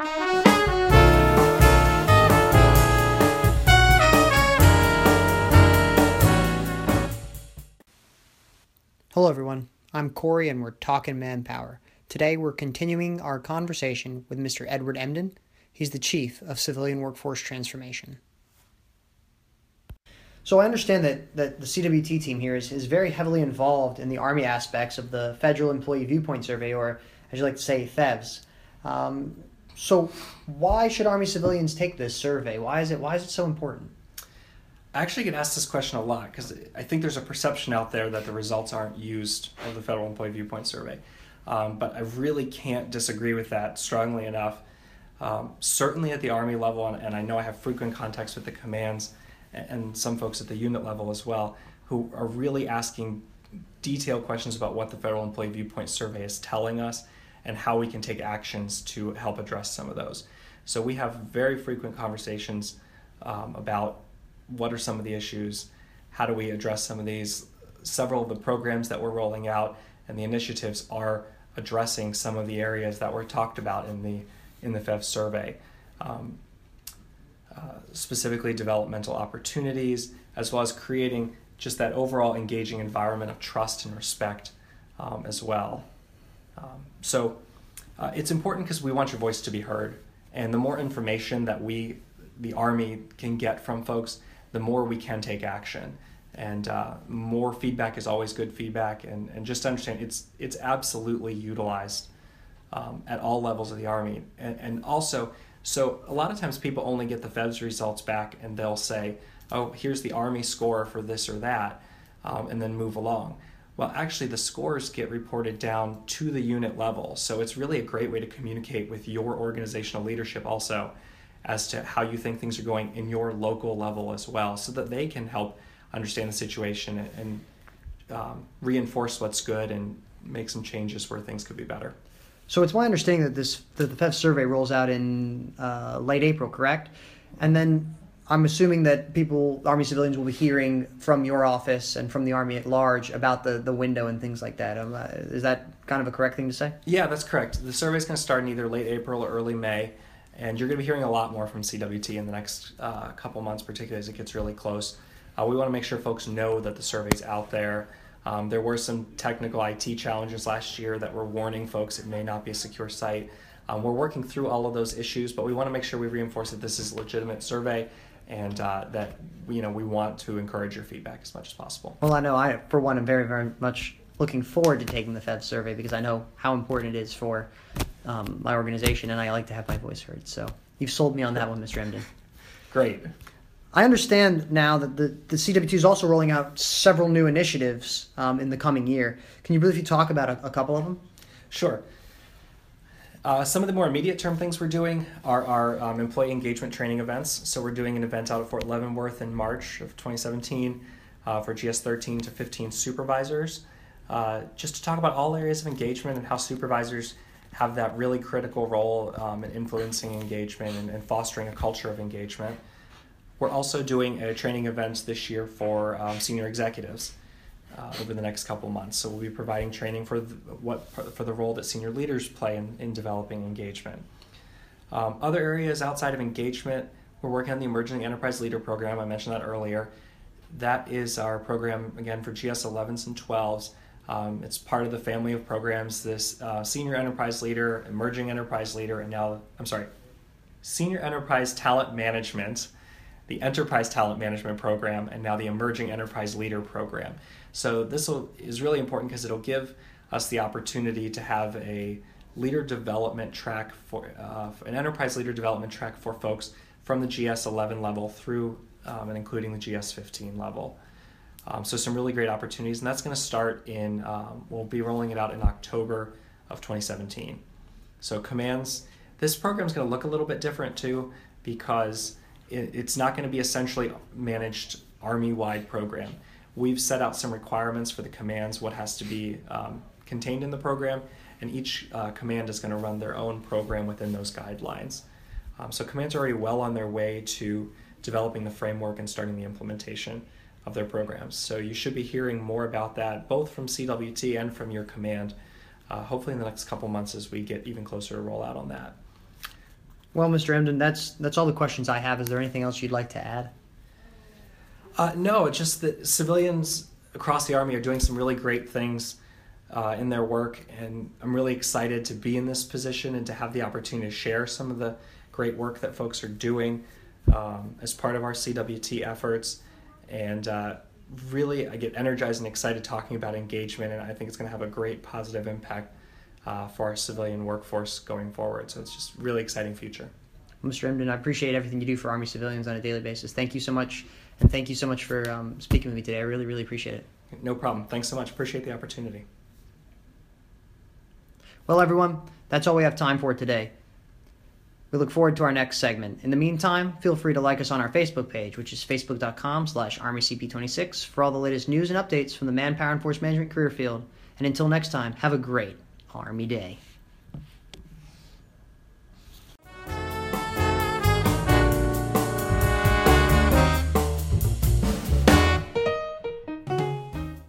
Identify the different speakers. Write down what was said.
Speaker 1: Hello, everyone. I'm Corey, and we're talking manpower. Today, we're continuing our conversation with Mr. Edward Emden. He's the Chief of Civilian Workforce Transformation. So, I understand that, that the CWT team here is, is very heavily involved in the Army aspects of the Federal Employee Viewpoint Survey, or as you like to say, FEVS. Um, so, why should Army civilians take this survey? Why is it, why is it so important?
Speaker 2: I actually get asked this question a lot because I think there's a perception out there that the results aren't used of the Federal Employee Viewpoint Survey. Um, but I really can't disagree with that strongly enough. Um, certainly at the Army level, and, and, I know I have frequent contacts with the commands and, and some folks at the unit level as well, who are really asking detailed questions about what the Federal Employee Viewpoint Survey is telling us and how we can take actions to help address some of those. So we have very frequent conversations um, about what are some of the issues, how do we address some of these. Several of the programs that we're rolling out and the initiatives are addressing some of the areas that were talked about in the in the FEV survey. Um, uh, specifically developmental opportunities, as well as creating just that overall engaging environment of trust and respect um, as well. Um, so uh, it's important because we want your voice to be heard. And the more information that we, the Army, can get from folks, the more we can take action. And uh, more feedback is always good feedback. And, and just understand it's, it's absolutely utilized um, at all levels of the Army. And, and also, so a lot of times people only get the FEVS results back and they'll say, oh, here's the Army score for this or that, um, and then move along. Well, actually, the scores get reported down to the unit level. So it's really a great way to communicate with your organizational leadership also as to how you think things are going in your local level as well, so that they can help understand the situation and, and um, reinforce what's good and make some changes where things could be better.
Speaker 1: So it's my understanding that this that the FEV survey rolls out in uh, late April, correct? And then I'm assuming that people, Army civilians, will be hearing from your office and from the Army at large about the, the window and things like that. Um, uh, is that kind of a correct thing to say?
Speaker 2: Yeah, that's correct. The survey is going to start in either late April or early May, and you're going to be hearing a lot more from CWT in the next uh, couple months, particularly as it gets really close. Uh, we want to make sure folks know that the survey's out there. Um, there were some technical IT challenges last year that were warning folks it may not be a secure site. Um, we're working through all of those issues, but we want to make sure we reinforce that this is a legitimate survey and uh, that you know we want to encourage your feedback as much as possible.
Speaker 1: Well, I know I, for one, am very, very much looking forward to taking the FEV survey because I know how important it is for um, my organization, and I like to have my voice heard. So you've sold me on that one, Mr. Emden.
Speaker 2: Great.
Speaker 1: I understand now that the, the CWT is also rolling out several new initiatives um, in the coming year. Can you briefly talk about a, a couple of them?
Speaker 2: Sure. Uh, some of the more immediate term things we're doing are our um, employee engagement training events. So we're doing an event out at Fort Leavenworth in March of 2017 uh, for GS 13 to 15 supervisors, uh, just to talk about all areas of engagement and how supervisors have that really critical role um, in influencing engagement and, and, fostering a culture of engagement. We're also doing a training event this year for um, senior executives uh, over the next couple months. So we'll be providing training for the, what for the role that senior leaders play in, in developing engagement. Um, other areas outside of engagement, we're working on the Emerging Enterprise Leader Program. I mentioned that earlier. That is our program again for GS 11s and 12s. Um, it's part of the family of programs. This uh, Senior Enterprise Leader, Emerging Enterprise Leader, and now I'm sorry, Senior Enterprise Talent Management, the Enterprise Talent Management Program, and now the Emerging Enterprise Leader Program. So this is really important because it'll give us the opportunity to have a leader development track for uh, an enterprise leader development track for folks from the GS 11 level through um, and including the GS 15 level. Um, so some really great opportunities, and that's going to start in. Um, we'll be rolling it out in October of 2017. So commands. This program is going to look a little bit different too because it, it's not going to be essentially managed army-wide program we've set out some requirements for the commands, what has to be um, contained in the program, and each uh, command is going to run their own program within those guidelines. Um, so commands are already well on their way to developing the framework and starting the implementation of their programs. So you should be hearing more about that both from CWT and from your command, uh, hopefully in the next couple months as we get even closer to rollout on that.
Speaker 1: Well, Mr. Emden, that's that's all the questions I have. Is there anything else you'd like to add?
Speaker 2: Uh, no, it's just that civilians across the Army are doing some really great things uh, in their work, and I'm really excited to be in this position and to have the opportunity to share some of the great work that folks are doing um, as part of our CWT efforts. And uh, really, I get energized and excited talking about engagement, and I think it's going to have a great positive impact uh, for our civilian workforce going forward. So it's just really exciting future.
Speaker 1: Mr. Emden, I appreciate everything you do for Army civilians on a daily basis. Thank you so much, and thank you so much for um, speaking with me today. I really, really appreciate it.
Speaker 2: No problem. Thanks so much. Appreciate the opportunity.
Speaker 1: Well, everyone, that's all we have time for today. We look forward to our next segment. In the meantime, feel free to like us on our Facebook page, which is facebook.com slash armycp26 for all the latest news and updates from the manpower and force management career field. And until next time, have a great Army Day.